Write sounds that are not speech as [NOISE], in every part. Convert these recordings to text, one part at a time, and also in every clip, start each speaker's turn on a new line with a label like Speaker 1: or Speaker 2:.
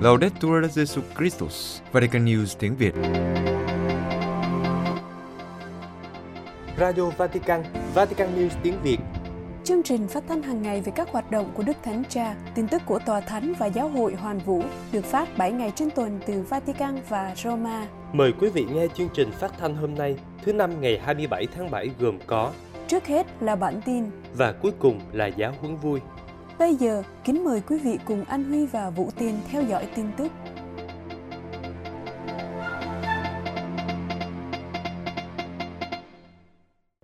Speaker 1: Laudetur Jesus Christus, Vatican News tiếng Việt.
Speaker 2: Radio Vatican, Vatican News tiếng Việt.
Speaker 3: Chương trình phát thanh hàng ngày về các hoạt động của Đức Thánh Cha, tin tức của Tòa Thánh và Giáo hội Hoàn Vũ được phát 7 ngày trên tuần từ Vatican và Roma.
Speaker 2: Mời quý vị nghe chương trình phát thanh hôm nay, thứ năm ngày 27 tháng 7 gồm có
Speaker 3: Trước hết là bản tin
Speaker 2: và cuối cùng là giáo huấn vui.
Speaker 3: Bây giờ, kính mời quý vị cùng Anh Huy và Vũ Tiên theo dõi tin tức.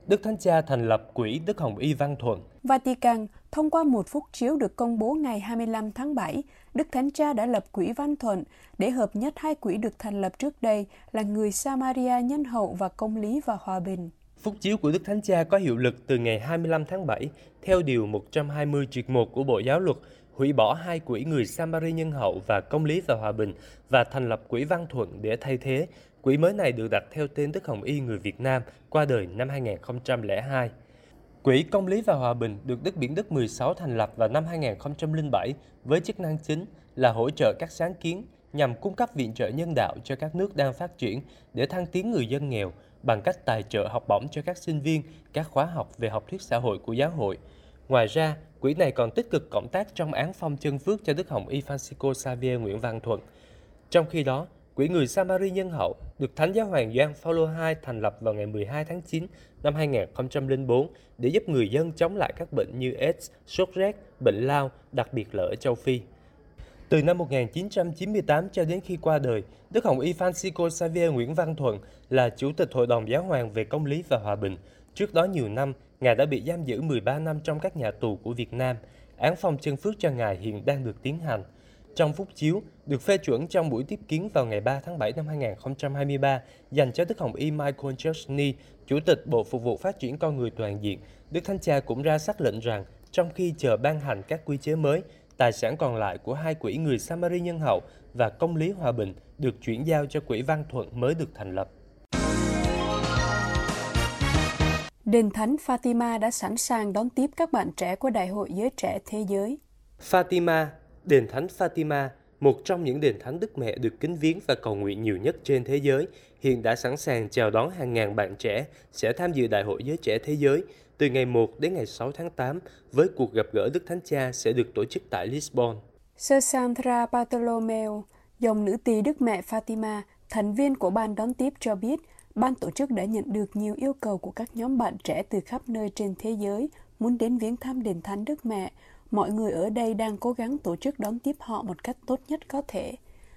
Speaker 2: Đức Thánh Cha thành lập Quỹ Đức Hồng Y Văn Thuận.
Speaker 3: Vatican, thông qua một phúc chiếu được công bố ngày 25 tháng 7, Đức Thánh Cha đã lập Quỹ Văn Thuận để hợp nhất hai quỹ được thành lập trước đây là người Samaria nhân hậu và công lý và hòa bình.
Speaker 2: Phúc chiếu của Đức Thánh Cha có hiệu lực từ ngày 25 tháng 7 theo Điều 120 triệt 1 của Bộ Giáo luật, hủy bỏ hai quỹ người Samari nhân hậu và công lý và hòa bình và thành lập quỹ Văn Thuận để thay thế. Quỹ mới này được đặt theo tên Đức Hồng Y người Việt Nam qua đời năm 2002. Quỹ Công lý và Hòa bình được Đức Biển Đức 16 thành lập vào năm 2007 với chức năng chính là hỗ trợ các sáng kiến nhằm cung cấp viện trợ nhân đạo cho các nước đang phát triển để thăng tiến người dân nghèo bằng cách tài trợ học bổng cho các sinh viên các khóa học về học thuyết xã hội của giáo hội. Ngoài ra, quỹ này còn tích cực cộng tác trong án phong chân phước cho Đức Hồng Y Francisco Xavier Nguyễn Văn Thuận. Trong khi đó, Quỹ người Samari nhân hậu được Thánh Giáo Hoàng Gioan Phaolô II thành lập vào ngày 12 tháng 9 năm 2004 để giúp người dân chống lại các bệnh như AIDS, sốt rét, bệnh lao, đặc biệt là ở châu Phi. Từ năm 1998 cho đến khi qua đời, Đức Hồng Y Francisco Xavier Nguyễn Văn Thuận là Chủ tịch Hội đồng Giáo hoàng về Công lý và Hòa bình. Trước đó nhiều năm, Ngài đã bị giam giữ 13 năm trong các nhà tù của Việt Nam. Án phong chân phước cho Ngài hiện đang được tiến hành. Trong phút chiếu, được phê chuẩn trong buổi tiếp kiến vào ngày 3 tháng 7 năm 2023 dành cho Đức Hồng Y Michael Chesney, Chủ tịch Bộ Phục vụ Phát triển Con Người Toàn diện, Đức Thánh Cha cũng ra xác lệnh rằng trong khi chờ ban hành các quy chế mới, tài sản còn lại của hai quỹ người Samari nhân hậu và công lý hòa bình được chuyển giao cho quỹ Văn Thuận mới được thành lập.
Speaker 3: Đền Thánh Fatima đã sẵn sàng đón tiếp các bạn trẻ của Đại hội Giới Trẻ Thế Giới.
Speaker 2: Fatima, Đền Thánh Fatima, một trong những đền thánh Đức Mẹ được kính viếng và cầu nguyện nhiều nhất trên thế giới, hiện đã sẵn sàng chào đón hàng ngàn bạn trẻ sẽ tham dự Đại hội Giới Trẻ Thế Giới từ ngày 1 đến ngày 6 tháng 8 với cuộc gặp gỡ Đức Thánh Cha sẽ được tổ chức tại Lisbon.
Speaker 3: Sơ Sandra Bartolomeo, dòng nữ tỳ Đức Mẹ Fatima, thành viên của ban đón tiếp cho biết, ban tổ chức đã nhận được nhiều yêu cầu của các nhóm bạn trẻ từ khắp nơi trên thế giới muốn đến viếng thăm đền thánh Đức Mẹ. Mọi người ở đây đang cố gắng tổ chức đón tiếp họ một cách tốt nhất có thể.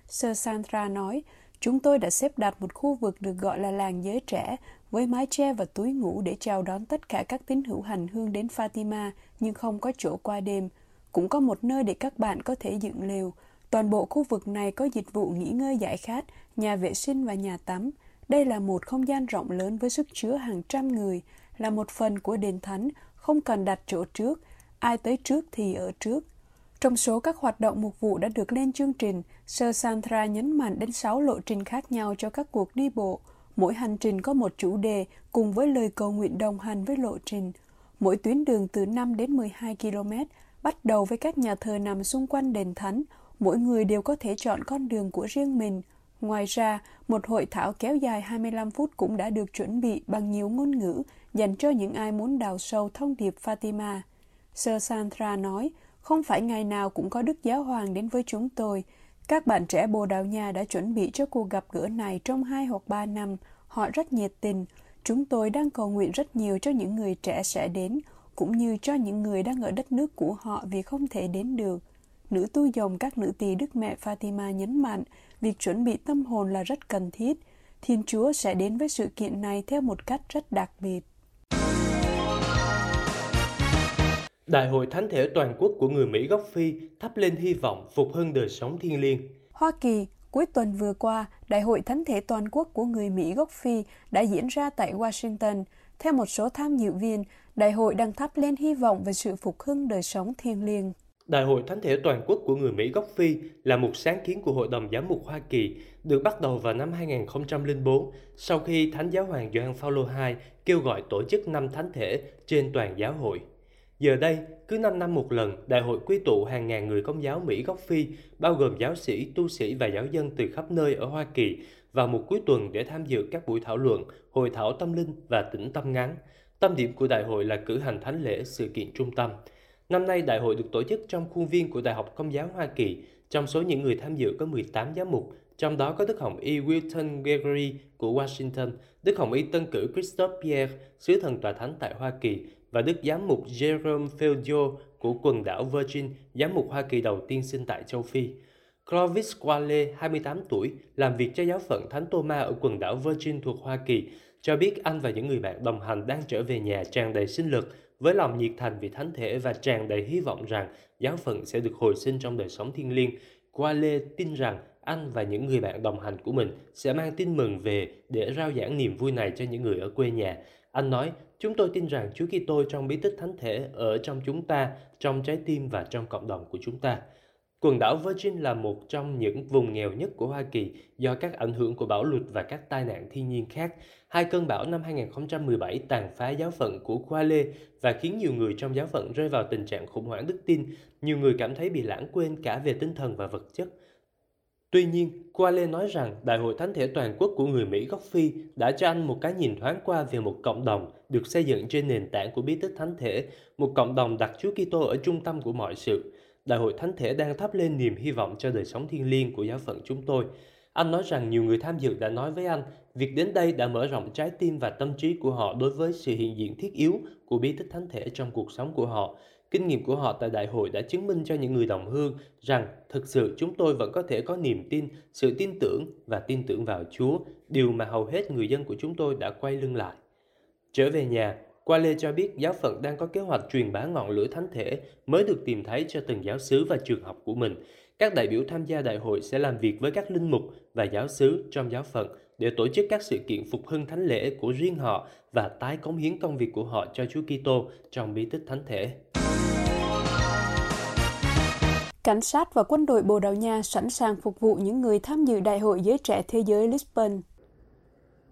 Speaker 3: Sơ Sandra nói, chúng tôi đã xếp đặt một khu vực được gọi là làng giới trẻ với mái che và túi ngủ để chào đón tất cả các tín hữu hành hương đến Fatima nhưng không có chỗ qua đêm. Cũng có một nơi để các bạn có thể dựng lều. Toàn bộ khu vực này có dịch vụ nghỉ ngơi giải khát, nhà vệ sinh và nhà tắm. Đây là một không gian rộng lớn với sức chứa hàng trăm người, là một phần của đền thánh, không cần đặt chỗ trước, ai tới trước thì ở trước. Trong số các hoạt động mục vụ đã được lên chương trình, Sir Sandra nhấn mạnh đến 6 lộ trình khác nhau cho các cuộc đi bộ. Mỗi hành trình có một chủ đề cùng với lời cầu nguyện đồng hành với lộ trình. Mỗi tuyến đường từ 5 đến 12 km, bắt đầu với các nhà thờ nằm xung quanh đền thánh. Mỗi người đều có thể chọn con đường của riêng mình. Ngoài ra, một hội thảo kéo dài 25 phút cũng đã được chuẩn bị bằng nhiều ngôn ngữ dành cho những ai muốn đào sâu thông điệp Fatima. Sir Sandra nói, không phải ngày nào cũng có Đức Giáo Hoàng đến với chúng tôi. Các bạn trẻ Bồ Đào Nha đã chuẩn bị cho cuộc gặp gỡ này trong 2 hoặc 3 năm. Họ rất nhiệt tình. Chúng tôi đang cầu nguyện rất nhiều cho những người trẻ sẽ đến, cũng như cho những người đang ở đất nước của họ vì không thể đến được. Nữ tu dòng các nữ tỳ Đức Mẹ Fatima nhấn mạnh, việc chuẩn bị tâm hồn là rất cần thiết. Thiên Chúa sẽ đến với sự kiện này theo một cách rất đặc biệt.
Speaker 2: Đại hội Thánh thể toàn quốc của người Mỹ gốc Phi thắp lên hy vọng phục hưng đời sống thiên liêng.
Speaker 3: Hoa Kỳ, cuối tuần vừa qua, Đại hội Thánh thể toàn quốc của người Mỹ gốc Phi đã diễn ra tại Washington. Theo một số tham dự viên, đại hội đang thắp lên hy vọng về sự phục hưng đời sống thiêng liêng.
Speaker 2: Đại hội Thánh thể toàn quốc của người Mỹ gốc Phi là một sáng kiến của Hội đồng Giám mục Hoa Kỳ, được bắt đầu vào năm 2004 sau khi Thánh giáo hoàng Gioan Phaolô II kêu gọi tổ chức năm thánh thể trên toàn giáo hội. Giờ đây, cứ 5 năm một lần, đại hội quy tụ hàng ngàn người công giáo Mỹ gốc Phi, bao gồm giáo sĩ, tu sĩ và giáo dân từ khắp nơi ở Hoa Kỳ, vào một cuối tuần để tham dự các buổi thảo luận, hội thảo tâm linh và tĩnh tâm ngắn. Tâm điểm của đại hội là cử hành thánh lễ sự kiện trung tâm. Năm nay, đại hội được tổ chức trong khuôn viên của Đại học Công giáo Hoa Kỳ. Trong số những người tham dự có 18 giám mục, trong đó có Đức Hồng Y Wilton Gregory của Washington, Đức Hồng Y Tân cử Christophe Pierre, sứ thần tòa thánh tại Hoa Kỳ, và Đức Giám mục Jerome Feldio của quần đảo Virgin, giám mục Hoa Kỳ đầu tiên sinh tại châu Phi. Clovis Quale, 28 tuổi, làm việc cho giáo phận Thánh Thomas ở quần đảo Virgin thuộc Hoa Kỳ, cho biết anh và những người bạn đồng hành đang trở về nhà tràn đầy sinh lực, với lòng nhiệt thành vì thánh thể và tràn đầy hy vọng rằng giáo phận sẽ được hồi sinh trong đời sống thiên liêng. Quale tin rằng anh và những người bạn đồng hành của mình sẽ mang tin mừng về để rao giảng niềm vui này cho những người ở quê nhà. Anh nói, chúng tôi tin rằng Chúa Kitô trong bí tích thánh thể ở trong chúng ta, trong trái tim và trong cộng đồng của chúng ta. Quần đảo Virgin là một trong những vùng nghèo nhất của Hoa Kỳ do các ảnh hưởng của bão lụt và các tai nạn thiên nhiên khác. Hai cơn bão năm 2017 tàn phá giáo phận của Quale và khiến nhiều người trong giáo phận rơi vào tình trạng khủng hoảng đức tin. Nhiều người cảm thấy bị lãng quên cả về tinh thần và vật chất. Tuy nhiên, Quale nói rằng Đại hội Thánh thể Toàn quốc của người Mỹ gốc Phi đã cho anh một cái nhìn thoáng qua về một cộng đồng được xây dựng trên nền tảng của bí tích thánh thể, một cộng đồng đặt Chúa Kitô ở trung tâm của mọi sự. Đại hội Thánh thể đang thắp lên niềm hy vọng cho đời sống thiên liêng của giáo phận chúng tôi. Anh nói rằng nhiều người tham dự đã nói với anh, việc đến đây đã mở rộng trái tim và tâm trí của họ đối với sự hiện diện thiết yếu của bí tích thánh thể trong cuộc sống của họ. Kinh nghiệm của họ tại đại hội đã chứng minh cho những người đồng hương rằng thực sự chúng tôi vẫn có thể có niềm tin, sự tin tưởng và tin tưởng vào Chúa, điều mà hầu hết người dân của chúng tôi đã quay lưng lại. Trở về nhà, qua Lê cho biết giáo phận đang có kế hoạch truyền bá ngọn lửa thánh thể mới được tìm thấy cho từng giáo sứ và trường học của mình. Các đại biểu tham gia đại hội sẽ làm việc với các linh mục và giáo sứ trong giáo phận để tổ chức các sự kiện phục hưng thánh lễ của riêng họ và tái cống hiến công việc của họ cho Chúa Kitô trong bí tích thánh thể.
Speaker 3: Cảnh sát và quân đội Bồ Đào Nha sẵn sàng phục vụ những người tham dự Đại hội Giới Trẻ Thế giới Lisbon.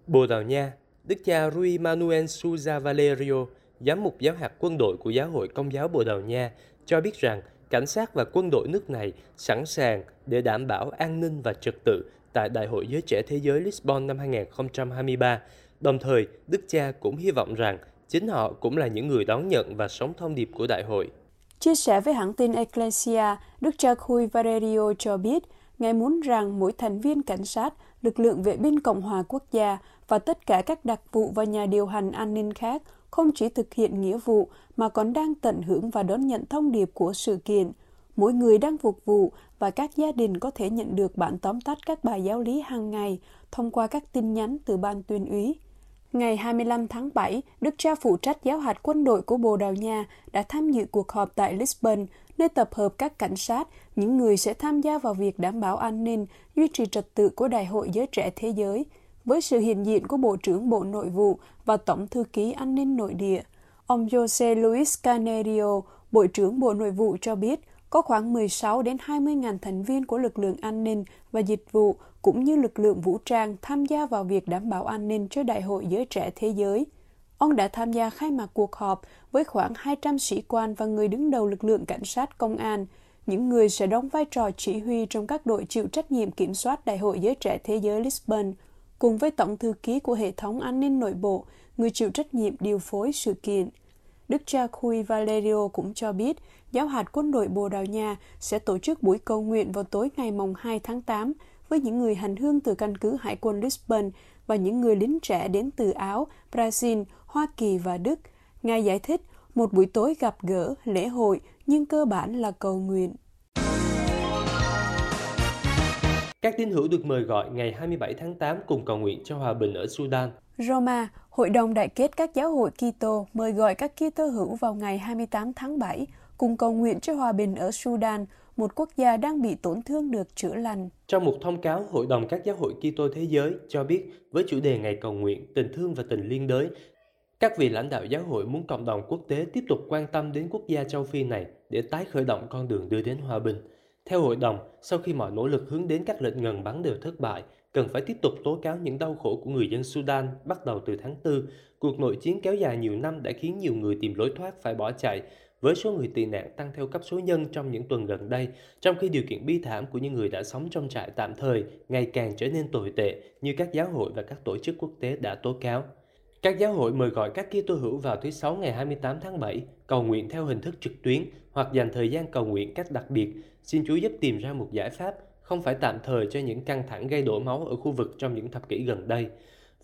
Speaker 2: Bồ Đào Nha, Đức cha Rui Manuel Souza Valerio, giám mục giáo hạt quân đội của Giáo hội Công giáo Bồ Đào Nha, cho biết rằng cảnh sát và quân đội nước này sẵn sàng để đảm bảo an ninh và trật tự tại Đại hội Giới Trẻ Thế giới Lisbon năm 2023. Đồng thời, Đức cha cũng hy vọng rằng chính họ cũng là những người đón nhận và sống thông điệp của đại hội.
Speaker 3: Chia sẻ với hãng tin Ecclesia, Đức cha Rui Valerio cho biết, Ngài muốn rằng mỗi thành viên cảnh sát, lực lượng vệ binh Cộng hòa Quốc gia và tất cả các đặc vụ và nhà điều hành an ninh khác không chỉ thực hiện nghĩa vụ mà còn đang tận hưởng và đón nhận thông điệp của sự kiện. Mỗi người đang phục vụ và các gia đình có thể nhận được bản tóm tắt các bài giáo lý hàng ngày thông qua các tin nhắn từ ban tuyên úy. Ngày 25 tháng 7, Đức cha phụ trách giáo hạt quân đội của Bồ Đào Nha đã tham dự cuộc họp tại Lisbon, nơi tập hợp các cảnh sát, những người sẽ tham gia vào việc đảm bảo an ninh, duy trì trật tự của Đại hội Giới Trẻ Thế Giới, với sự hiện diện của Bộ trưởng Bộ Nội vụ và Tổng Thư ký An ninh Nội địa. Ông Jose Luis Canerio, Bộ trưởng Bộ Nội vụ cho biết, có khoảng 16 đến 20 ngàn thành viên của lực lượng an ninh và dịch vụ cũng như lực lượng vũ trang tham gia vào việc đảm bảo an ninh cho Đại hội Giới Trẻ Thế Giới. Ông đã tham gia khai mạc cuộc họp với khoảng 200 sĩ quan và người đứng đầu lực lượng cảnh sát công an, những người sẽ đóng vai trò chỉ huy trong các đội chịu trách nhiệm kiểm soát Đại hội Giới Trẻ Thế Giới Lisbon – cùng với Tổng thư ký của hệ thống an ninh nội bộ, người chịu trách nhiệm điều phối sự kiện. Đức cha Cui Valerio cũng cho biết, giáo hạt quân đội Bồ Đào Nha sẽ tổ chức buổi cầu nguyện vào tối ngày mùng 2 tháng 8 với những người hành hương từ căn cứ Hải quân Lisbon và những người lính trẻ đến từ Áo, Brazil, Hoa Kỳ và Đức. Ngài giải thích, một buổi tối gặp gỡ, lễ hội, nhưng cơ bản là cầu nguyện.
Speaker 2: Các tín hữu được mời gọi ngày 27 tháng 8 cùng cầu nguyện cho hòa bình ở Sudan.
Speaker 3: Roma, Hội đồng Đại kết các giáo hội Kitô mời gọi các Kitô hữu vào ngày 28 tháng 7 cùng cầu nguyện cho hòa bình ở Sudan, một quốc gia đang bị tổn thương được chữa lành.
Speaker 2: Trong một thông cáo, Hội đồng các giáo hội Kitô thế giới cho biết với chủ đề ngày cầu nguyện, tình thương và tình liên đới, các vị lãnh đạo giáo hội muốn cộng đồng quốc tế tiếp tục quan tâm đến quốc gia châu Phi này để tái khởi động con đường đưa đến hòa bình. Theo hội đồng, sau khi mọi nỗ lực hướng đến các lệnh ngừng bắn đều thất bại, cần phải tiếp tục tố cáo những đau khổ của người dân Sudan bắt đầu từ tháng 4. Cuộc nội chiến kéo dài nhiều năm đã khiến nhiều người tìm lối thoát phải bỏ chạy, với số người tị nạn tăng theo cấp số nhân trong những tuần gần đây, trong khi điều kiện bi thảm của những người đã sống trong trại tạm thời ngày càng trở nên tồi tệ như các giáo hội và các tổ chức quốc tế đã tố cáo. Các giáo hội mời gọi các Kitô hữu vào thứ Sáu ngày 28 tháng 7 cầu nguyện theo hình thức trực tuyến hoặc dành thời gian cầu nguyện cách đặc biệt. Xin Chúa giúp tìm ra một giải pháp không phải tạm thời cho những căng thẳng gây đổ máu ở khu vực trong những thập kỷ gần đây.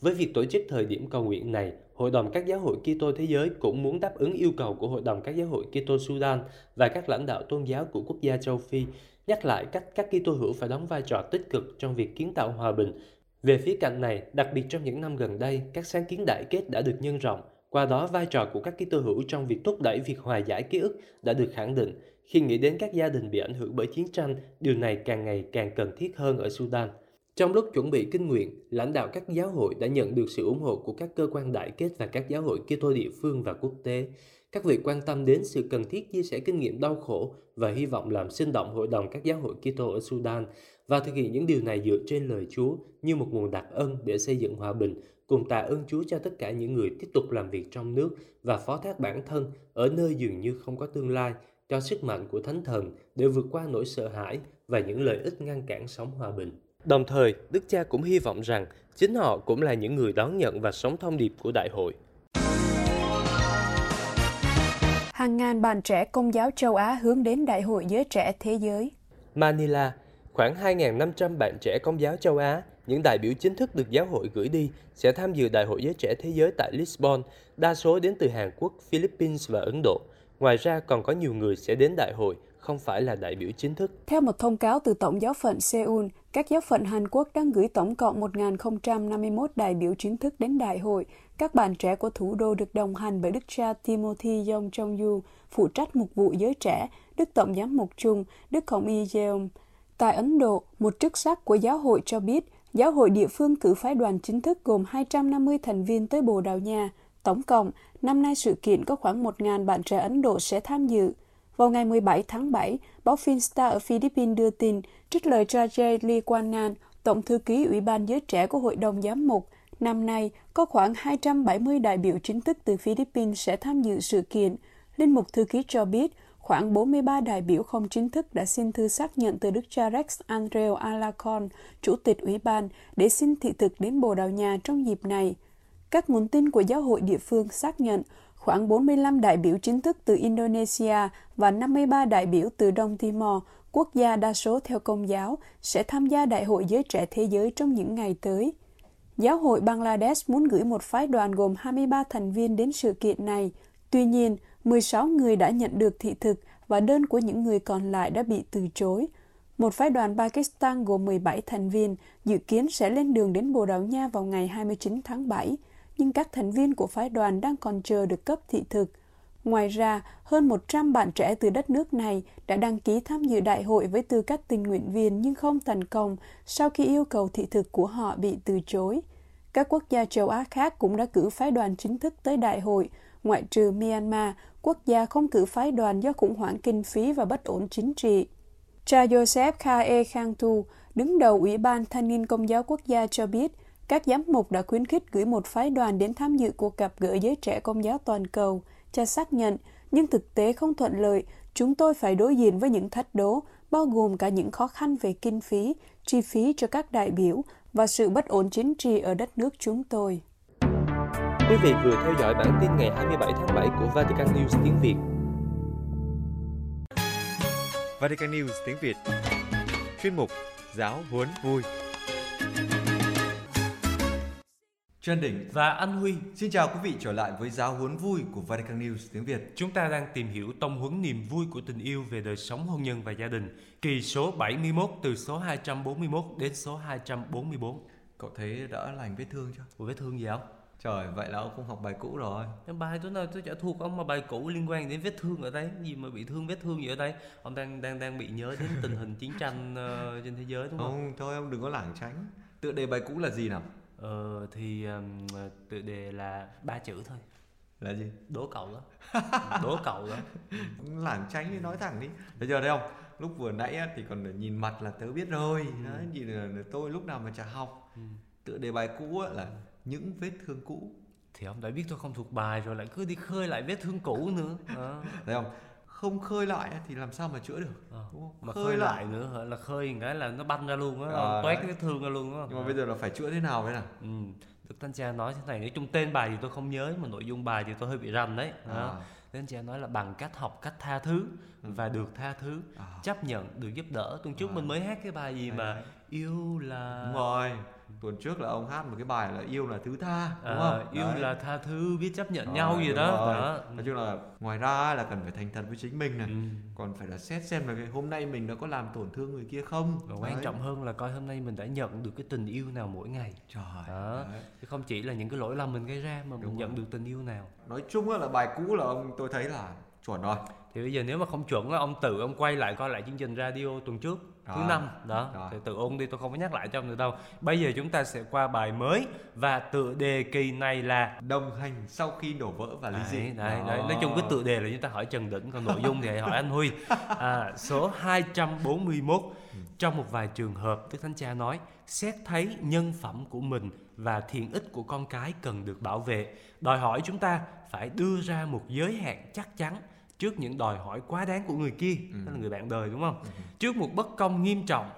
Speaker 2: Với việc tổ chức thời điểm cầu nguyện này, Hội đồng các giáo hội Kitô thế giới cũng muốn đáp ứng yêu cầu của Hội đồng các giáo hội Kitô Sudan và các lãnh đạo tôn giáo của quốc gia châu Phi, nhắc lại cách các Kitô hữu phải đóng vai trò tích cực trong việc kiến tạo hòa bình. Về phía cạnh này, đặc biệt trong những năm gần đây, các sáng kiến đại kết đã được nhân rộng. Qua đó, vai trò của các Kitô hữu trong việc thúc đẩy việc hòa giải ký ức đã được khẳng định. Khi nghĩ đến các gia đình bị ảnh hưởng bởi chiến tranh, điều này càng ngày càng cần thiết hơn ở Sudan. Trong lúc chuẩn bị kinh nguyện, lãnh đạo các giáo hội đã nhận được sự ủng hộ của các cơ quan đại kết và các giáo hội Kitô địa phương và quốc tế. Các vị quan tâm đến sự cần thiết chia sẻ kinh nghiệm đau khổ và hy vọng làm sinh động hội đồng các giáo hội Kitô ở Sudan và thực hiện những điều này dựa trên lời Chúa như một nguồn đặc ân để xây dựng hòa bình, cùng tạ ơn Chúa cho tất cả những người tiếp tục làm việc trong nước và phó thác bản thân ở nơi dường như không có tương lai cho sức mạnh của Thánh Thần để vượt qua nỗi sợ hãi và những lợi ích ngăn cản sống hòa bình. Đồng thời, Đức cha cũng hy vọng rằng chính họ cũng là những người đón nhận và sống thông điệp của đại hội.
Speaker 3: Hàng ngàn bạn trẻ công giáo châu Á hướng đến Đại hội Giới Trẻ Thế Giới.
Speaker 2: Manila, khoảng 2.500 bạn trẻ công giáo châu Á, những đại biểu chính thức được giáo hội gửi đi, sẽ tham dự Đại hội Giới Trẻ Thế Giới tại Lisbon, đa số đến từ Hàn Quốc, Philippines và Ấn Độ. Ngoài ra còn có nhiều người sẽ đến đại hội không phải là đại biểu chính thức.
Speaker 3: Theo một thông cáo từ Tổng giáo phận Seoul, các giáo phận Hàn Quốc đang gửi tổng cộng 1.051 đại biểu chính thức đến đại hội. Các bạn trẻ của thủ đô được đồng hành bởi Đức cha Timothy Yong Chong Yu, phụ trách mục vụ giới trẻ, Đức Tổng giám mục Chung Đức Hồng Y Jeong. Tại Ấn Độ, một chức sắc của giáo hội cho biết, giáo hội địa phương cử phái đoàn chính thức gồm 250 thành viên tới Bồ Đào Nha. Tổng cộng, năm nay sự kiện có khoảng 1.000 bạn trẻ Ấn Độ sẽ tham dự. Vào ngày 17 tháng 7, báo Finstar ở Philippines đưa tin, trích lời Roger Lee Quanan, Tổng thư ký Ủy ban Giới Trẻ của Hội đồng Giám mục, năm nay có khoảng 270 đại biểu chính thức từ Philippines sẽ tham dự sự kiện. Linh mục thư ký cho biết, khoảng 43 đại biểu không chính thức đã xin thư xác nhận từ Đức cha Rex Andreo Alacon, Chủ tịch Ủy ban, để xin thị thực đến Bồ Đào Nha trong dịp này. Các nguồn tin của giáo hội địa phương xác nhận khoảng 45 đại biểu chính thức từ Indonesia và 53 đại biểu từ Đông Timor, quốc gia đa số theo công giáo, sẽ tham gia Đại hội Giới Trẻ Thế Giới trong những ngày tới. Giáo hội Bangladesh muốn gửi một phái đoàn gồm 23 thành viên đến sự kiện này. Tuy nhiên, 16 người đã nhận được thị thực và đơn của những người còn lại đã bị từ chối. Một phái đoàn Pakistan gồm 17 thành viên dự kiến sẽ lên đường đến Bồ Đào Nha vào ngày 29 tháng 7 nhưng các thành viên của phái đoàn đang còn chờ được cấp thị thực. Ngoài ra, hơn 100 bạn trẻ từ đất nước này đã đăng ký tham dự đại hội với tư cách tình nguyện viên nhưng không thành công sau khi yêu cầu thị thực của họ bị từ chối. Các quốc gia châu Á khác cũng đã cử phái đoàn chính thức tới đại hội, ngoại trừ Myanmar, quốc gia không cử phái đoàn do khủng hoảng kinh phí và bất ổn chính trị. Cha Joseph Khae Khang Tu, đứng đầu Ủy ban Thanh niên Công giáo Quốc gia cho biết, các giám mục đã khuyến khích gửi một phái đoàn đến tham dự cuộc gặp gỡ giới trẻ công giáo toàn cầu. Cha xác nhận, nhưng thực tế không thuận lợi, chúng tôi phải đối diện với những thách đố, bao gồm cả những khó khăn về kinh phí, chi phí cho các đại biểu và sự bất ổn chính trị ở đất nước chúng tôi.
Speaker 2: Quý vị vừa theo dõi bản tin ngày 27 tháng 7 của Vatican News tiếng Việt.
Speaker 1: Vatican News tiếng Việt Chuyên mục Giáo huấn vui
Speaker 4: Trần Đỉnh
Speaker 2: và Anh Huy.
Speaker 4: Xin chào quý vị trở lại với giáo huấn vui của Vatican News tiếng Việt.
Speaker 2: Chúng ta đang tìm hiểu tông huấn niềm vui của tình yêu về đời sống hôn nhân và gia đình, kỳ số 71 từ số 241 đến số 244.
Speaker 4: Cậu thấy đỡ lành vết thương chưa?
Speaker 2: Ủa vết thương gì không?
Speaker 4: Trời, vậy là ông không học bài cũ rồi.
Speaker 2: Bài tối nào tôi chả thuộc ông mà bài cũ liên quan đến vết thương ở đây, gì mà bị thương vết thương gì ở đây? Ông đang đang đang bị nhớ đến tình hình chiến tranh uh, trên thế giới đúng không?
Speaker 4: Không, thôi ông đừng có lảng tránh. Tựa đề bài cũ là gì nào?
Speaker 2: Ờ thì um, tựa đề là ba chữ thôi.
Speaker 4: Là gì?
Speaker 2: Đố cậu đó. [LAUGHS] Đố cậu đó.
Speaker 4: lảng tránh đi nói thẳng đi. Bây giờ đây không? lúc vừa nãy á, thì còn nhìn mặt là tớ biết rồi ừ. đấy nhìn là, là tôi lúc nào mà chả học ừ. tựa đề bài cũ á, là những vết thương cũ
Speaker 2: thì ông đã biết tôi không thuộc bài rồi lại cứ đi khơi lại vết thương cũ nữa
Speaker 4: à. thấy không không khơi lại thì làm sao mà chữa được
Speaker 2: à, đúng không? mà khơi, khơi lại. lại nữa là khơi cái là nó banh ra luôn á à, toét cái thương ra luôn đó
Speaker 4: nhưng mà à. bây giờ là phải chữa thế nào vậy nào
Speaker 2: ừ. Đức Thánh Cha nói thế này nói chung tên bài thì tôi không nhớ mà nội dung bài thì tôi hơi bị rành đấy à. Thánh Cha nói là bằng cách học cách tha thứ ừ. và được tha thứ à. chấp nhận được giúp đỡ tuần trước à. mình mới hát cái bài gì mà yêu là
Speaker 4: đúng rồi tuần trước là ông hát một cái bài là yêu là thứ tha đúng à, không?
Speaker 2: Yêu Đấy. là tha thứ biết chấp nhận à, nhau gì đó. đó.
Speaker 4: Nói chung là ngoài ra là cần phải thành thật với chính mình này. Ừ. còn phải là xét xem là cái hôm nay mình đã có làm tổn thương người kia không?
Speaker 2: Và quan trọng hơn là coi hôm nay mình đã nhận được cái tình yêu nào mỗi ngày.
Speaker 4: Trời
Speaker 2: đó. Đấy. chứ không chỉ là những cái lỗi lầm mình gây ra mà đúng mình rồi. nhận được tình yêu nào.
Speaker 4: Nói chung là bài cũ là ông tôi thấy là chuẩn rồi.
Speaker 2: Thì bây giờ nếu mà không chuẩn là ông tự ông quay lại coi lại chương trình radio tuần trước thứ năm. đó rồi. thì tự ôn đi tôi không có nhắc lại cho ông nữa đâu. Bây giờ chúng ta sẽ qua bài mới và tựa đề kỳ này là
Speaker 4: đồng hành sau khi đổ vỡ và ly dị.
Speaker 2: Đấy, đấy, đấy. nói chung cái tựa đề là chúng ta hỏi Trần Đỉnh còn nội dung thì hỏi anh Huy. À, số 241 ừ. trong một vài trường hợp Đức Thánh Cha nói xét thấy nhân phẩm của mình và thiện ích của con cái cần được bảo vệ. Đòi hỏi chúng ta phải đưa ra một giới hạn chắc chắn trước những đòi hỏi quá đáng của người kia ừ. đó là người bạn đời đúng không ừ. trước một bất công nghiêm trọng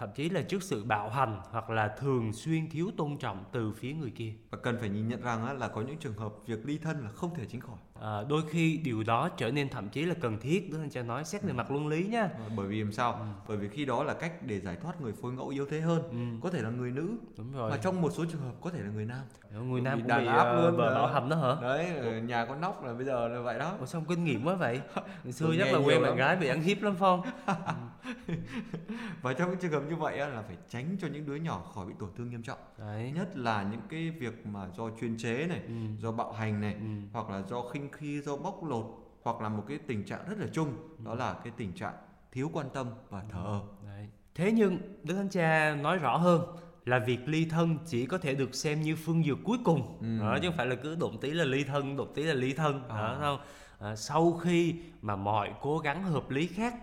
Speaker 2: thậm chí là trước sự bạo hành hoặc là thường xuyên thiếu tôn trọng từ phía người kia.
Speaker 4: Và cần phải nhìn nhận rằng là có những trường hợp việc ly thân là không thể tránh khỏi.
Speaker 2: À, đôi khi điều đó trở nên thậm chí là cần thiết đức anh cha nói xét về ừ. mặt luân lý nha.
Speaker 4: Ờ, bởi vì làm sao? Ừ. bởi vì khi đó là cách để giải thoát người phối ngẫu yếu thế hơn. Ừ. có thể là người nữ
Speaker 2: đúng rồi.
Speaker 4: mà trong một số trường hợp có thể là người nam.
Speaker 2: Người nam cũng đàn bị áp uh, luôn vợ bạo hành đó hả?
Speaker 4: Đấy Ủa? nhà có nóc là bây giờ là vậy đó.
Speaker 2: Ủa sao kinh nghiệm quá vậy? [LAUGHS] Ngày xưa chắc là quen bạn gái bị ăn hiếp lắm phong [LAUGHS]
Speaker 4: và trong những trường hợp như vậy là phải tránh cho những đứa nhỏ khỏi bị tổn thương nghiêm trọng đấy. nhất là những cái việc mà do chuyên chế này ừ. do bạo hành này ừ. hoặc là do khinh khi do bóc lột hoặc là một cái tình trạng rất là chung ừ. đó là cái tình trạng thiếu quan tâm và thờ ơ
Speaker 2: Đấy. thế nhưng đức thánh cha nói rõ hơn là việc ly thân chỉ có thể được xem như phương dược cuối cùng ừ. đó, chứ không phải là cứ đụng tí là ly thân đụng tí là ly thân à. đó không à, sau khi mà mọi cố gắng hợp lý khác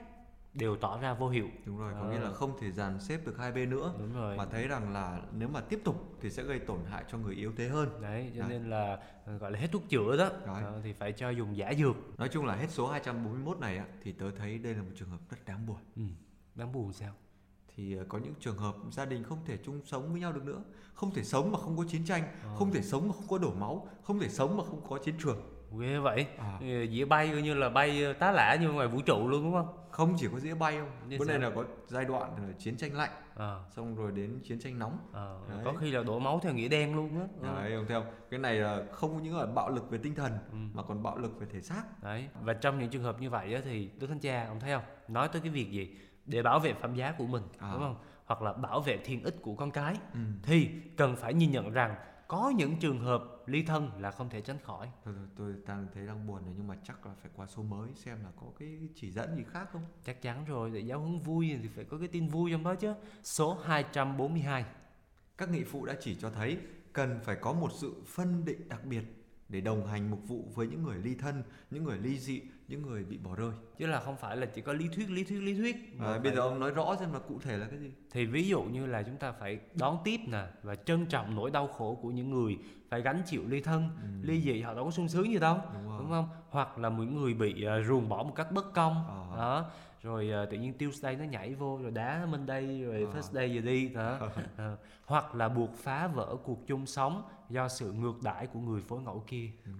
Speaker 2: đều tỏ ra vô hiệu
Speaker 4: đúng rồi có à. nghĩa là không thể dàn xếp được hai bên nữa đúng rồi. mà thấy rằng là nếu mà tiếp tục thì sẽ gây tổn hại cho người yếu thế hơn
Speaker 2: đấy cho đấy. nên là ờ, gọi là hết thuốc chữa đó à, thì phải cho dùng giả dược
Speaker 4: nói chung là hết số 241 này á, thì tớ thấy đây là một trường hợp rất đáng buồn
Speaker 2: ừ. đáng buồn sao
Speaker 4: thì ờ, có những trường hợp gia đình không thể chung sống với nhau được nữa không thể sống mà không có chiến tranh à. không thể sống mà không có đổ máu không thể sống mà không có chiến trường
Speaker 2: ghê vậy à. dĩa bay coi như là bay tá lả như ngoài vũ trụ luôn đúng không
Speaker 4: không chỉ có dĩa bay không Như bữa nay là có giai đoạn là chiến tranh lạnh à. xong rồi đến chiến tranh nóng
Speaker 2: à. có khi là đổ máu theo nghĩa đen luôn á
Speaker 4: đấy không theo cái này là không những là bạo lực về tinh thần ừ. mà còn bạo lực về thể xác
Speaker 2: đấy và trong những trường hợp như vậy á, thì đức thánh cha ông thấy không nói tới cái việc gì để bảo vệ phẩm giá của mình à. đúng không hoặc là bảo vệ thiên ích của con cái ừ. thì cần phải nhìn nhận rằng có những trường hợp ly thân là không thể tránh khỏi.
Speaker 4: Tôi, tôi đang thấy đang buồn rồi nhưng mà chắc là phải qua số mới xem là có cái chỉ dẫn gì khác không?
Speaker 2: Chắc chắn rồi để giáo huấn vui thì phải có cái tin vui trong đó chứ. Số 242
Speaker 4: các nghị phụ đã chỉ cho thấy cần phải có một sự phân định đặc biệt để đồng hành mục vụ với những người ly thân, những người ly dị, những người bị bỏ rơi.
Speaker 2: Chứ là không phải là chỉ có lý thuyết, lý thuyết, lý thuyết.
Speaker 4: À, bây giờ ông nói rõ xem là cụ thể là cái gì.
Speaker 2: Thì ví dụ như là chúng ta phải đón tiếp nè và trân trọng nỗi đau khổ của những người phải gánh chịu ly thân, ừ. ly dị họ đâu có sung sướng gì đâu, đúng, đúng không? Hoặc là những người bị uh, ruồng bỏ một cách bất công. À. Đó rồi uh, tự nhiên Tuesday nó nhảy vô rồi đá Monday rồi à. first day giờ đi đó uh, hoặc là buộc phá vỡ cuộc chung sống do sự ngược đãi của người phối ngẫu kia. Ừ.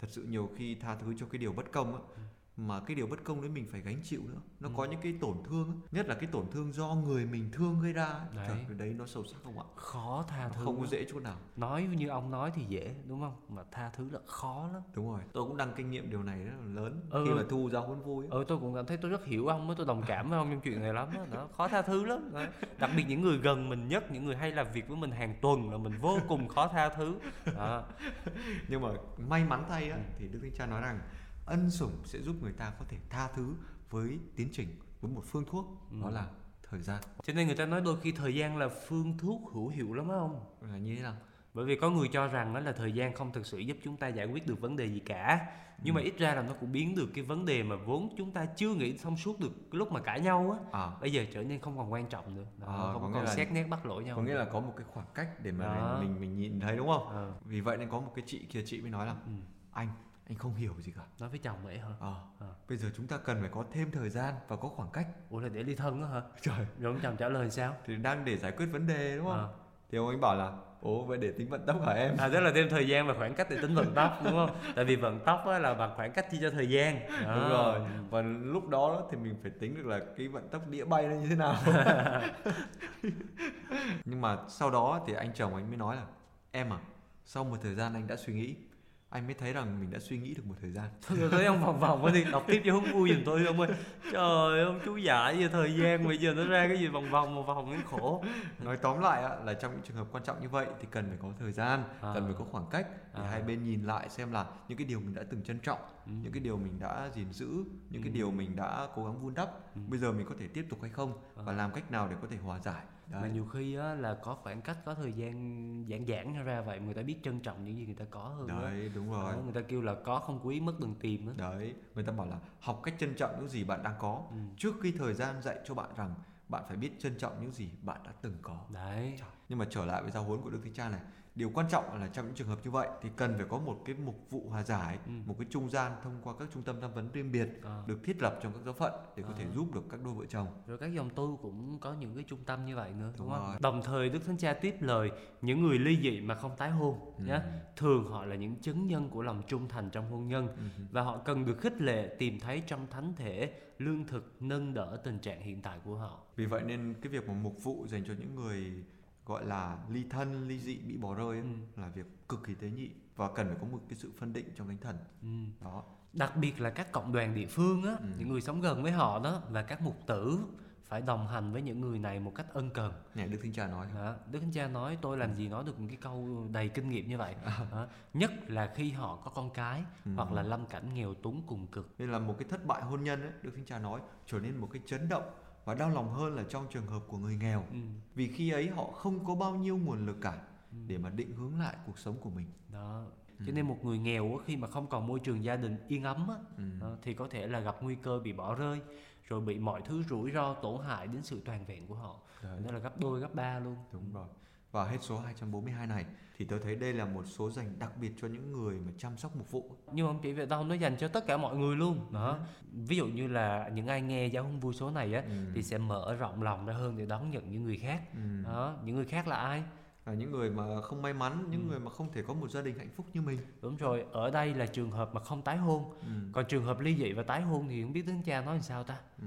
Speaker 4: thật sự nhiều khi tha thứ cho cái điều bất công á ừ mà cái điều bất công đấy mình phải gánh chịu nữa. Nó ừ. có những cái tổn thương nhất là cái tổn thương do người mình thương gây ra đấy. Trời, đấy. nó sâu sắc không ạ?
Speaker 2: Khó tha thứ
Speaker 4: không có dễ chỗ nào.
Speaker 2: Nói như ông nói thì dễ đúng không? Mà tha thứ là khó lắm.
Speaker 4: Đúng rồi. Tôi cũng đang kinh nghiệm điều này rất là lớn. Ừ. khi mà thu giáo huấn vui
Speaker 2: ừ tôi cũng cảm thấy tôi rất hiểu ông tôi đồng cảm với ông trong chuyện này lắm đó, đó khó tha thứ lắm. Đấy. đặc biệt những người gần mình nhất những người hay làm việc với mình hàng tuần là mình vô cùng khó tha thứ. Đó. [LAUGHS]
Speaker 4: nhưng mà may mắn thay á, ừ. thì đức thánh cha nói rằng ân sủng sẽ giúp người ta có thể tha thứ với tiến trình với một phương thuốc ừ. đó là thời gian
Speaker 2: cho nên người ta nói đôi khi thời gian là phương thuốc hữu hiệu lắm không
Speaker 4: là như thế nào
Speaker 2: bởi vì có người cho rằng đó là thời gian không thực sự giúp chúng ta giải quyết được vấn đề gì cả nhưng ừ. mà ít ra là nó cũng biến được cái vấn đề mà vốn chúng ta chưa nghĩ thông suốt được cái lúc mà cãi nhau á à. bây giờ trở nên không còn quan trọng nữa đó, à, không còn là, xét nét bắt lỗi nhau
Speaker 4: có nghĩa là có một cái khoảng cách để mà mình, mình mình nhìn thấy đúng không à. vì vậy nên có một cái chị kia chị mới nói là ừ. anh anh không hiểu gì cả.
Speaker 2: Nói với chồng vậy hả?
Speaker 4: Ờ. À. bây giờ chúng ta cần phải có thêm thời gian và có khoảng cách.
Speaker 2: Ủa là để ly thân đó hả?
Speaker 4: Trời.
Speaker 2: Rồi ông chồng trả lời sao?
Speaker 4: Thì đang để giải quyết vấn đề đúng không? À. thì ông ấy bảo là ủa vậy để tính vận tốc hả em?
Speaker 2: À tức là thêm thời gian và khoảng cách để tính vận tốc đúng không? Tại vì vận tốc á là bằng khoảng cách chia cho thời gian.
Speaker 4: À. đúng rồi. Và lúc đó thì mình phải tính được là cái vận tốc đĩa bay nó như thế nào. [LAUGHS] Nhưng mà sau đó thì anh chồng anh mới nói là em à sau một thời gian anh đã suy nghĩ anh mới thấy rằng mình đã suy nghĩ được một thời gian
Speaker 2: thôi thấy ông vòng vòng đi đọc tiếp cho hứng vui giùm tôi ông ơi trời ông chú giải giờ thời gian bây giờ nó ra cái gì vòng vòng một vòng cái khổ
Speaker 4: nói tóm lại là trong những trường hợp quan trọng như vậy thì cần phải có thời gian à. cần phải có khoảng cách để à. hai bên nhìn lại xem là những cái điều mình đã từng trân trọng ừ. những cái điều mình đã gìn giữ những ừ. cái điều mình đã cố gắng vun đắp ừ. bây giờ mình có thể tiếp tục hay không à. và làm cách nào để có thể hòa giải
Speaker 2: Đấy. mà nhiều khi á, là có khoảng cách có thời gian giãn giãn ra vậy người ta biết trân trọng những gì người ta có hơn
Speaker 4: đấy đó. đúng rồi
Speaker 2: đó, người ta kêu là có không quý mất đừng tìm đó.
Speaker 4: đấy người ta bảo là học cách trân trọng những gì bạn đang có ừ. trước khi thời gian dạy cho bạn rằng bạn phải biết trân trọng những gì bạn đã từng có
Speaker 2: đấy
Speaker 4: Trời. nhưng mà trở lại với giáo huấn của đức thánh cha này điều quan trọng là trong những trường hợp như vậy thì cần phải có một cái mục vụ hòa giải ừ. một cái trung gian thông qua các trung tâm tham vấn riêng biệt à. được thiết lập trong các giáo phận để có à. thể giúp được các đôi vợ chồng
Speaker 2: rồi các dòng tu cũng có những cái trung tâm như vậy nữa đúng, đúng không đồng thời đức thánh cha tiếp lời những người ly dị mà không tái hôn ừ. nhé thường họ là những chứng nhân của lòng trung thành trong hôn nhân ừ. và họ cần được khích lệ tìm thấy trong thánh thể lương thực nâng đỡ tình trạng hiện tại của họ
Speaker 4: vì vậy nên cái việc mà mục vụ dành cho những người gọi là ly thân ly dị bị bỏ rơi ấy, ừ. là việc cực kỳ tế nhị và cần phải có một cái sự phân định trong thánh thần ừ.
Speaker 2: đó đặc biệt là các cộng đoàn địa phương á ừ. những người sống gần với họ đó và các mục tử phải đồng hành với những người này một cách ân cần.
Speaker 4: Nè Đức Thánh Cha nói.
Speaker 2: Đó, Đức Thánh Cha nói tôi làm gì nói được một cái câu đầy kinh nghiệm như vậy. À. Đó, nhất là khi họ có con cái ừ. hoặc là lâm cảnh nghèo túng cùng cực.
Speaker 4: Nên là một cái thất bại hôn nhân ấy, Đức Thánh Cha nói trở nên một cái chấn động và đau lòng hơn là trong trường hợp của người nghèo ừ. vì khi ấy họ không có bao nhiêu nguồn lực cả ừ. để mà định hướng lại cuộc sống của mình
Speaker 2: đó ừ. cho nên một người nghèo khi mà không còn môi trường gia đình yên ấm á, ừ. thì có thể là gặp nguy cơ bị bỏ rơi rồi bị mọi thứ rủi ro tổn hại đến sự toàn vẹn của họ đó là gấp đôi gấp ba luôn
Speaker 4: đúng rồi và hết số 242 này thì tôi thấy đây là một số dành đặc biệt cho những người mà chăm sóc mục vụ.
Speaker 2: Nhưng mà không chỉ vậy đâu, nó dành cho tất cả mọi người luôn. Đó. Ừ. Ví dụ như là những ai nghe giáo huấn vui số này á ừ. thì sẽ mở rộng lòng ra hơn để đón nhận những người khác. Ừ. Đó, những người khác là ai?
Speaker 4: là những người mà không may mắn những ừ. người mà không thể có một gia đình hạnh phúc như mình
Speaker 2: đúng rồi ở đây là trường hợp mà không tái hôn ừ. còn trường hợp ly dị và tái hôn thì không biết tướng cha nói làm sao ta
Speaker 4: ừ.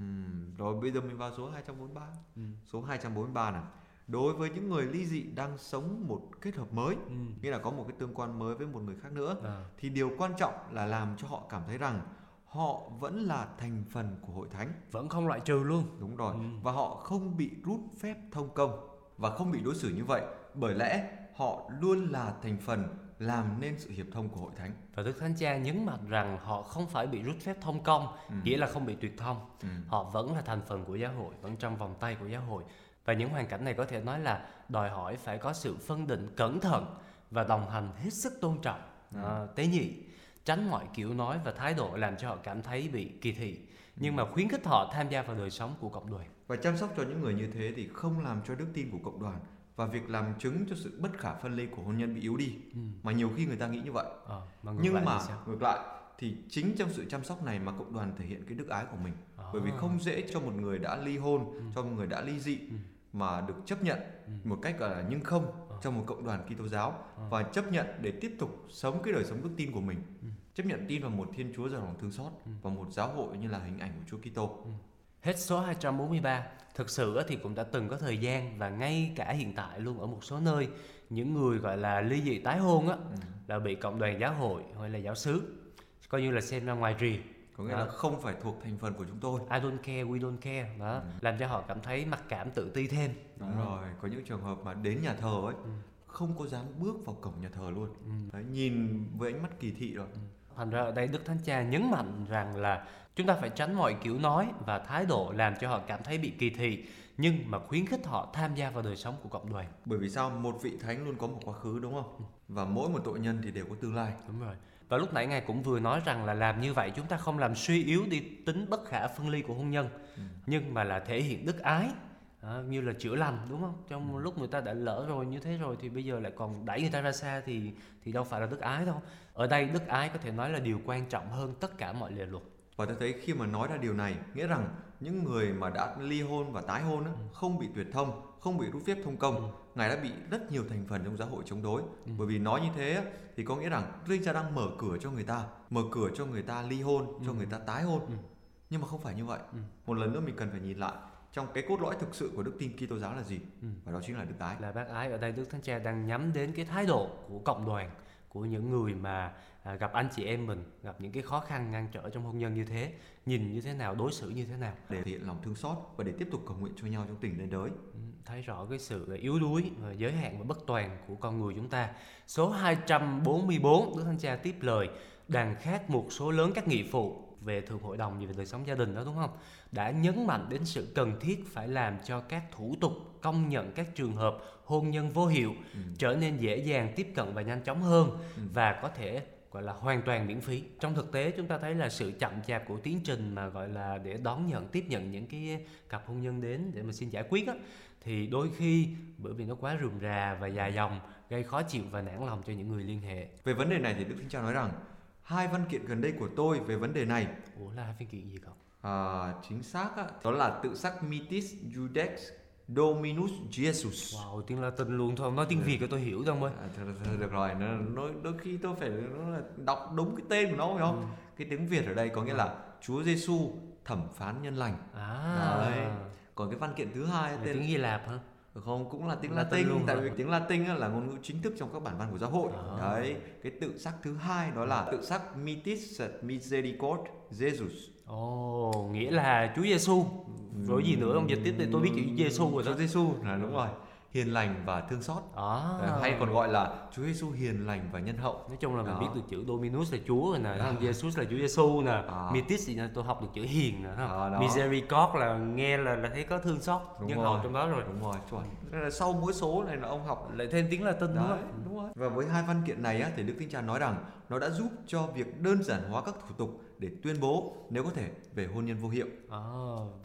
Speaker 4: rồi bây giờ mình vào số 243 ừ. số 243 này đối với những người ly dị đang sống một kết hợp mới ừ. nghĩa là có một cái tương quan mới với một người khác nữa à. thì điều quan trọng là làm cho họ cảm thấy rằng họ vẫn là thành phần của hội thánh
Speaker 2: vẫn không loại trừ luôn
Speaker 4: đúng rồi ừ. và họ không bị rút phép thông công và không bị đối xử như vậy bởi lẽ họ luôn là thành phần làm nên sự hiệp thông của hội thánh
Speaker 2: và đức thánh cha nhấn mạnh rằng họ không phải bị rút phép thông công ừ. nghĩa là không bị tuyệt thông ừ. họ vẫn là thành phần của giáo hội vẫn trong vòng tay của giáo hội và những hoàn cảnh này có thể nói là đòi hỏi phải có sự phân định cẩn thận và đồng hành hết sức tôn trọng. Ừ. à, tế nhị tránh mọi kiểu nói và thái độ làm cho họ cảm thấy bị kỳ thị nhưng mà khuyến khích họ tham gia vào đời sống của cộng đoàn.
Speaker 4: Và chăm sóc cho những người như thế thì không làm cho đức tin của cộng đoàn và việc làm chứng cho sự bất khả phân ly của hôn nhân bị yếu đi. Ừ. mà nhiều khi người ta nghĩ như vậy. À, mà nhưng mà ngược lại thì chính trong sự chăm sóc này mà cộng đoàn thể hiện cái đức ái của mình à. bởi vì không dễ cho một người đã ly hôn ừ. cho một người đã ly dị ừ. mà được chấp nhận ừ. một cách gọi là nhưng không à. trong một cộng đoàn Kitô giáo à. và chấp nhận để tiếp tục sống cái đời sống đức tin của mình ừ. chấp nhận tin vào một Thiên Chúa giàu lòng thương xót ừ. và một giáo hội như là hình ảnh của Chúa Kitô ừ.
Speaker 2: Hết số 243, thực sự thì cũng đã từng có thời gian và ngay cả hiện tại luôn ở một số nơi những người gọi là ly dị tái hôn á ừ. là bị cộng đoàn giáo hội hay là giáo xứ coi như là xem ra ngoài rìa
Speaker 4: có nghĩa đó. là không phải thuộc thành phần của chúng tôi
Speaker 2: I don't care, we don't care đó ừ. làm cho họ cảm thấy mặc cảm tự ti thêm
Speaker 4: đúng đó. rồi có những trường hợp mà đến nhà thờ ấy ừ. không có dám bước vào cổng nhà thờ luôn ừ. Đấy, nhìn với ánh mắt kỳ thị rồi ừ
Speaker 2: thành ra ở đây Đức Thánh Cha nhấn mạnh rằng là chúng ta phải tránh mọi kiểu nói và thái độ làm cho họ cảm thấy bị kỳ thị nhưng mà khuyến khích họ tham gia vào đời sống của cộng đoàn.
Speaker 4: Bởi vì sao? Một vị thánh luôn có một quá khứ đúng không? Và mỗi một tội nhân thì đều có tương lai.
Speaker 2: Đúng rồi. Và lúc nãy ngài cũng vừa nói rằng là làm như vậy chúng ta không làm suy yếu đi tính bất khả phân ly của hôn nhân, ừ. nhưng mà là thể hiện đức ái à, như là chữa lành đúng không? Trong ừ. lúc người ta đã lỡ rồi như thế rồi thì bây giờ lại còn đẩy người ta ra xa thì thì đâu phải là đức ái đâu. Ở đây đức ái có thể nói là điều quan trọng hơn tất cả mọi lề luật.
Speaker 4: Và tôi thấy khi mà nói ra điều này nghĩa rằng những người mà đã ly hôn và tái hôn á, ừ. không bị tuyệt thông, không bị rút phép thông công, ừ. ngài đã bị rất nhiều thành phần trong giáo hội chống đối. Ừ. Bởi vì nói như thế thì có nghĩa rằng Linh Cha đang mở cửa cho người ta, mở cửa cho người ta ly hôn, cho người ta tái hôn. Nhưng mà không phải như vậy. Một lần nữa mình cần phải nhìn lại trong cái cốt lõi thực sự của đức tin Kitô giáo là gì? Ừ. Và đó chính là đức ái.
Speaker 2: Là bác ái ở đây Đức Thánh Cha đang nhắm đến cái thái độ của cộng đoàn của những người mà à, gặp anh chị em mình gặp những cái khó khăn ngăn trở trong hôn nhân như thế nhìn như thế nào đối xử như thế nào
Speaker 4: để thể hiện lòng thương xót và để tiếp tục cầu nguyện cho nhau trong tình đến đới
Speaker 2: ừ, thấy rõ cái sự yếu đuối và giới hạn và bất toàn của con người chúng ta số 244 Đức Thánh Cha tiếp lời đàn khác một số lớn các nghị phụ về thường hội đồng về đời sống gia đình đó đúng không đã nhấn mạnh đến sự cần thiết phải làm cho các thủ tục công nhận các trường hợp hôn nhân vô hiệu ừ. trở nên dễ dàng tiếp cận và nhanh chóng hơn ừ. và có thể gọi là hoàn toàn miễn phí. Trong thực tế chúng ta thấy là sự chậm chạp của tiến trình mà gọi là để đón nhận tiếp nhận những cái cặp hôn nhân đến để mà xin giải quyết á thì đôi khi bởi vì nó quá rườm rà và dài dòng gây khó chịu và nản lòng cho những người liên hệ.
Speaker 4: Về vấn đề này thì Đức Thánh Cha nói rằng hai văn kiện gần đây của tôi về vấn đề này.
Speaker 2: Ủa là hai văn kiện gì không?
Speaker 4: À, chính xác á, đó là tự sắc Mitis Judex Dominus Jesus.
Speaker 2: Wow, tiếng Latin luôn thôi, nói tiếng Việt cho tôi hiểu không ơi. À,
Speaker 4: thôi, thôi, được rồi, nó, nói đôi khi tôi phải nó là đọc đúng cái tên của nó phải không? Ừ. Cái tiếng Việt ở đây có nghĩa là Chúa Giêsu thẩm phán nhân lành.
Speaker 2: À.
Speaker 4: Đấy. Còn cái văn kiện thứ hai
Speaker 2: tên tiếng Hy Lạp hả?
Speaker 4: không cũng là tiếng Latin, Latin luôn tại vì tiếng Latin là ngôn ngữ chính thức trong các bản văn của giáo hội à. đấy cái tự sắc thứ hai đó là tự sắc Mitis Misericord Jesus
Speaker 2: Ồ, oh, nghĩa là Chúa Giêsu. Rồi gì nữa ông dịch tiếp thì tôi biết chữ Giêsu rồi
Speaker 4: đó. Chúa Giêsu là đúng rồi hiền lành và thương xót. À. hay còn gọi là Chúa Giêsu hiền lành và nhân hậu.
Speaker 2: Nói chung là mình biết được chữ Dominus là Chúa rồi nè à. Jesus là Chúa Giêsu nè à. Mitis thì tôi học được chữ hiền nè à, Misericord là nghe là là thấy có thương xót nhân rồi. hậu trong đó rồi.
Speaker 4: Đúng rồi chuẩn. Sau mỗi số này là ông học
Speaker 2: lại thêm tiếng Latin
Speaker 4: nữa. Đúng rồi. Và với hai văn kiện này á thì Đức Thánh Cha nói rằng nó đã giúp cho việc đơn giản hóa các thủ tục để tuyên bố nếu có thể về hôn nhân vô hiệu.
Speaker 2: À,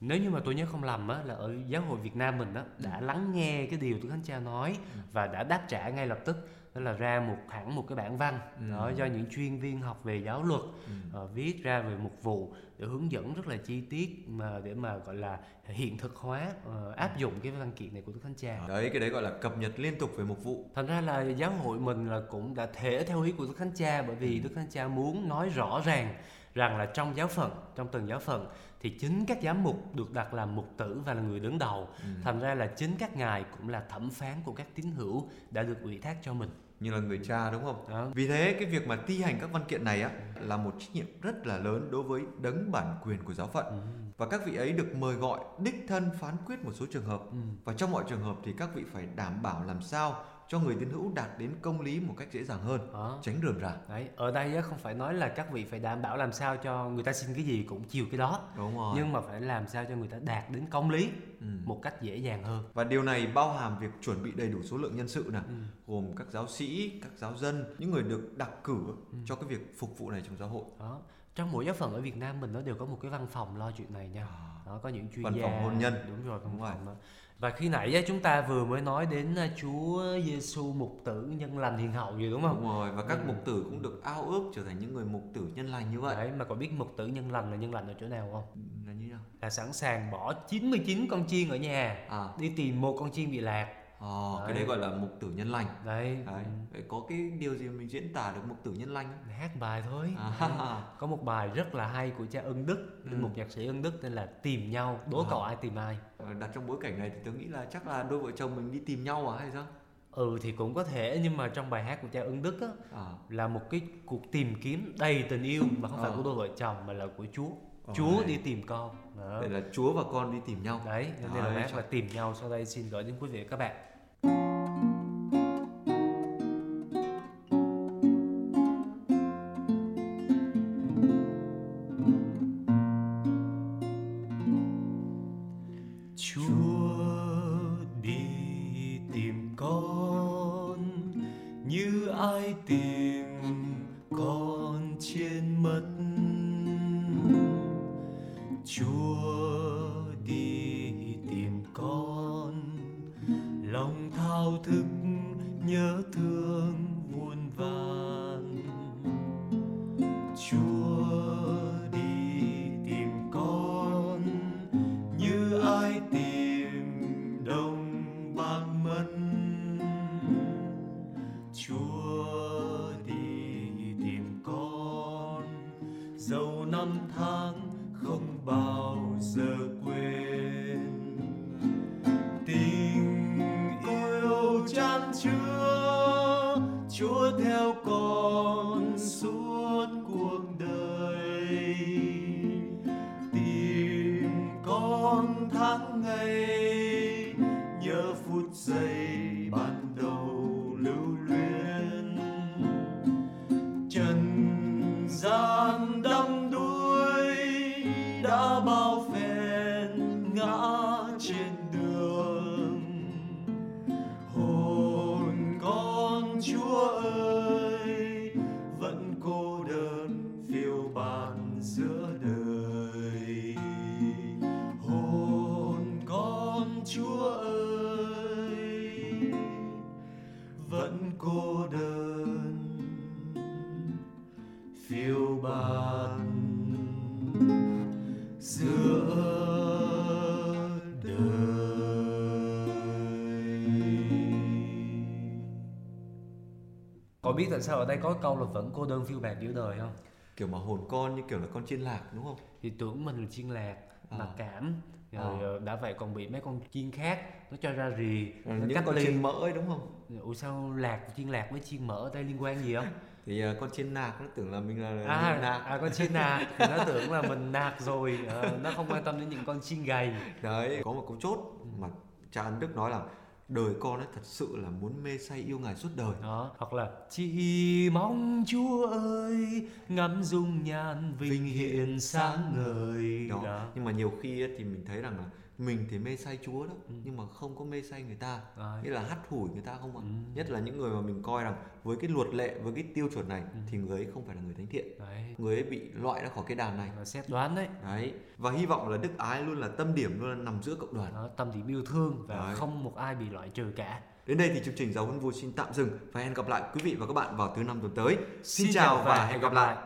Speaker 2: nếu như mà tôi nhớ không lầm á là ở giáo hội Việt Nam mình á đã lắng nghe cái điều Đức Thánh Cha nói ừ. và đã đáp trả ngay lập tức đó là ra một hẳn một cái bản văn ừ. đó do những chuyên viên học về giáo luật ừ. uh, viết ra về một vụ để hướng dẫn rất là chi tiết mà để mà gọi là hiện thực hóa uh, áp dụng cái văn kiện này của Đức Thánh Cha.
Speaker 4: Đấy cái đấy gọi là cập nhật liên tục về một vụ.
Speaker 2: Thành ra là giáo hội mình là cũng đã thể theo ý của Đức Thánh Cha bởi vì ừ. Đức Thánh Cha muốn nói rõ ràng rằng là trong giáo phận trong từng giáo phận thì chính các giám mục được đặt làm mục tử và là người đứng đầu ừ. thành ra là chính các ngài cũng là thẩm phán của các tín hữu đã được ủy thác cho mình
Speaker 4: như là người cha đúng không? Đó. Vì thế cái việc mà thi hành các văn kiện này á là một trách nhiệm rất là lớn đối với đấng bản quyền của giáo phận. Ừ. Và các vị ấy được mời gọi đích thân phán quyết một số trường hợp. Ừ. Và trong mọi trường hợp thì các vị phải đảm bảo làm sao cho người tín hữu đạt đến công lý một cách dễ dàng hơn à. tránh rườm rà
Speaker 2: đấy ở đây không phải nói là các vị phải đảm bảo làm sao cho người ta xin cái gì cũng chiều cái đó
Speaker 4: đúng rồi
Speaker 2: nhưng mà phải làm sao cho người ta đạt đến công lý ừ. một cách dễ dàng hơn
Speaker 4: và điều này bao hàm việc chuẩn bị đầy đủ số lượng nhân sự nè ừ. gồm các giáo sĩ các giáo dân những người được đặc cử ừ. cho cái việc phục vụ này trong giáo hội
Speaker 2: đó trong mỗi giáo phận ở Việt Nam mình nó đều có một cái văn phòng lo chuyện này nha à. đó có những chuyên
Speaker 4: văn
Speaker 2: gia
Speaker 4: phòng hôn nhân
Speaker 2: đúng rồi văn đúng phòng rồi. Và khi nãy chúng ta vừa mới nói đến Chúa Giêsu mục tử nhân lành hiền hậu gì đúng không?
Speaker 4: Đúng rồi và các ừ. mục tử cũng được ao ước trở thành những người mục tử nhân lành như vậy.
Speaker 2: Đấy mà có biết mục tử nhân lành là nhân lành ở chỗ nào không?
Speaker 4: Ừ, là như nào?
Speaker 2: Là sẵn sàng bỏ 99 con chiên ở nhà à. đi tìm một con chiên bị lạc
Speaker 4: Ờ, đấy. cái đấy gọi là mục tử nhân lành.
Speaker 2: Đấy.
Speaker 4: đấy. Ừ. Có cái điều gì mình diễn tả được mục tử nhân lành không?
Speaker 2: Hát bài thôi. À. Có một bài rất là hay của cha Ân Đức, ừ. một nhạc sĩ Ân Đức tên là Tìm nhau, đố à. cậu ai tìm ai.
Speaker 4: Ờ, đặt trong bối cảnh này thì tôi nghĩ là chắc là đôi vợ chồng mình đi tìm nhau à hay sao?
Speaker 2: Ừ thì cũng có thể nhưng mà trong bài hát của cha Ân Đức á à. là một cái cuộc tìm kiếm đầy tình yêu mà không phải à. của đôi vợ chồng mà là của Chúa. Chúa đi tìm con.
Speaker 4: Đó. Đây là Chúa và con đi tìm nhau.
Speaker 2: Đấy, nên là bác là tìm nhau. Sau đây xin gửi đến quý vị và các bạn. Biết tại sao ở đây có câu là vẫn cô đơn phiêu bạt giữa đời không?
Speaker 4: kiểu mà hồn con như kiểu là con chiên lạc đúng không?
Speaker 2: Thì tưởng mình là chiên lạc,
Speaker 4: À.
Speaker 2: mặc cảm. Rồi
Speaker 4: À.
Speaker 2: ờ, đã vậy còn bị mấy con chiên khác nó cho ra rì nó
Speaker 4: những con
Speaker 2: ly.
Speaker 4: chiên mỡ ấy đúng không?
Speaker 2: Ủa sao lạc chiên lạc với chiên mỡ ở đây liên quan gì không? [LAUGHS]
Speaker 4: Thì à, con chiên nạc nó tưởng là mình là,
Speaker 2: à,
Speaker 4: nạc.
Speaker 2: à con chiên nạc. Thì nó tưởng là mình nạc rồi ờ, nó không quan tâm đến những con chiên gầy.
Speaker 4: Đấy có một câu chốt mà cha ân đức nói là đời con ấy thật sự là muốn mê say yêu ngài suốt đời
Speaker 2: đó hoặc là chỉ mong chúa ơi ngắm dung nhan vinh hiển sáng ngời
Speaker 4: đó.
Speaker 2: đó
Speaker 4: nhưng mà nhiều khi ấy, thì mình thấy rằng là mình thì mê say chúa đó nhưng mà không có mê say người ta.
Speaker 2: Đấy.
Speaker 4: nghĩa là hắt hủi người ta không ạ?
Speaker 2: Ừ.
Speaker 4: nhất là những người mà mình coi rằng với cái luật lệ với cái tiêu chuẩn này
Speaker 2: Ừ.
Speaker 4: thì người ấy không phải là người thánh thiện.
Speaker 2: Đấy.
Speaker 4: Người ấy bị loại ra khỏi cái đàn này.
Speaker 2: Là xét đoán đấy.
Speaker 4: Đấy. Và hy vọng là đức ái luôn là tâm điểm luôn là nằm giữa cộng đoàn.
Speaker 2: Đó, tâm điểm yêu thương và
Speaker 4: Đấy.
Speaker 2: không một ai bị loại trừ cả.
Speaker 4: Đến đây thì chương trình giáo huấn vui xin tạm dừng và hẹn gặp lại quý vị và các bạn vào thứ năm tuần tới. Xin,
Speaker 2: Xin
Speaker 4: chào và
Speaker 2: và
Speaker 4: hẹn
Speaker 2: gặp
Speaker 4: lại.
Speaker 2: lại.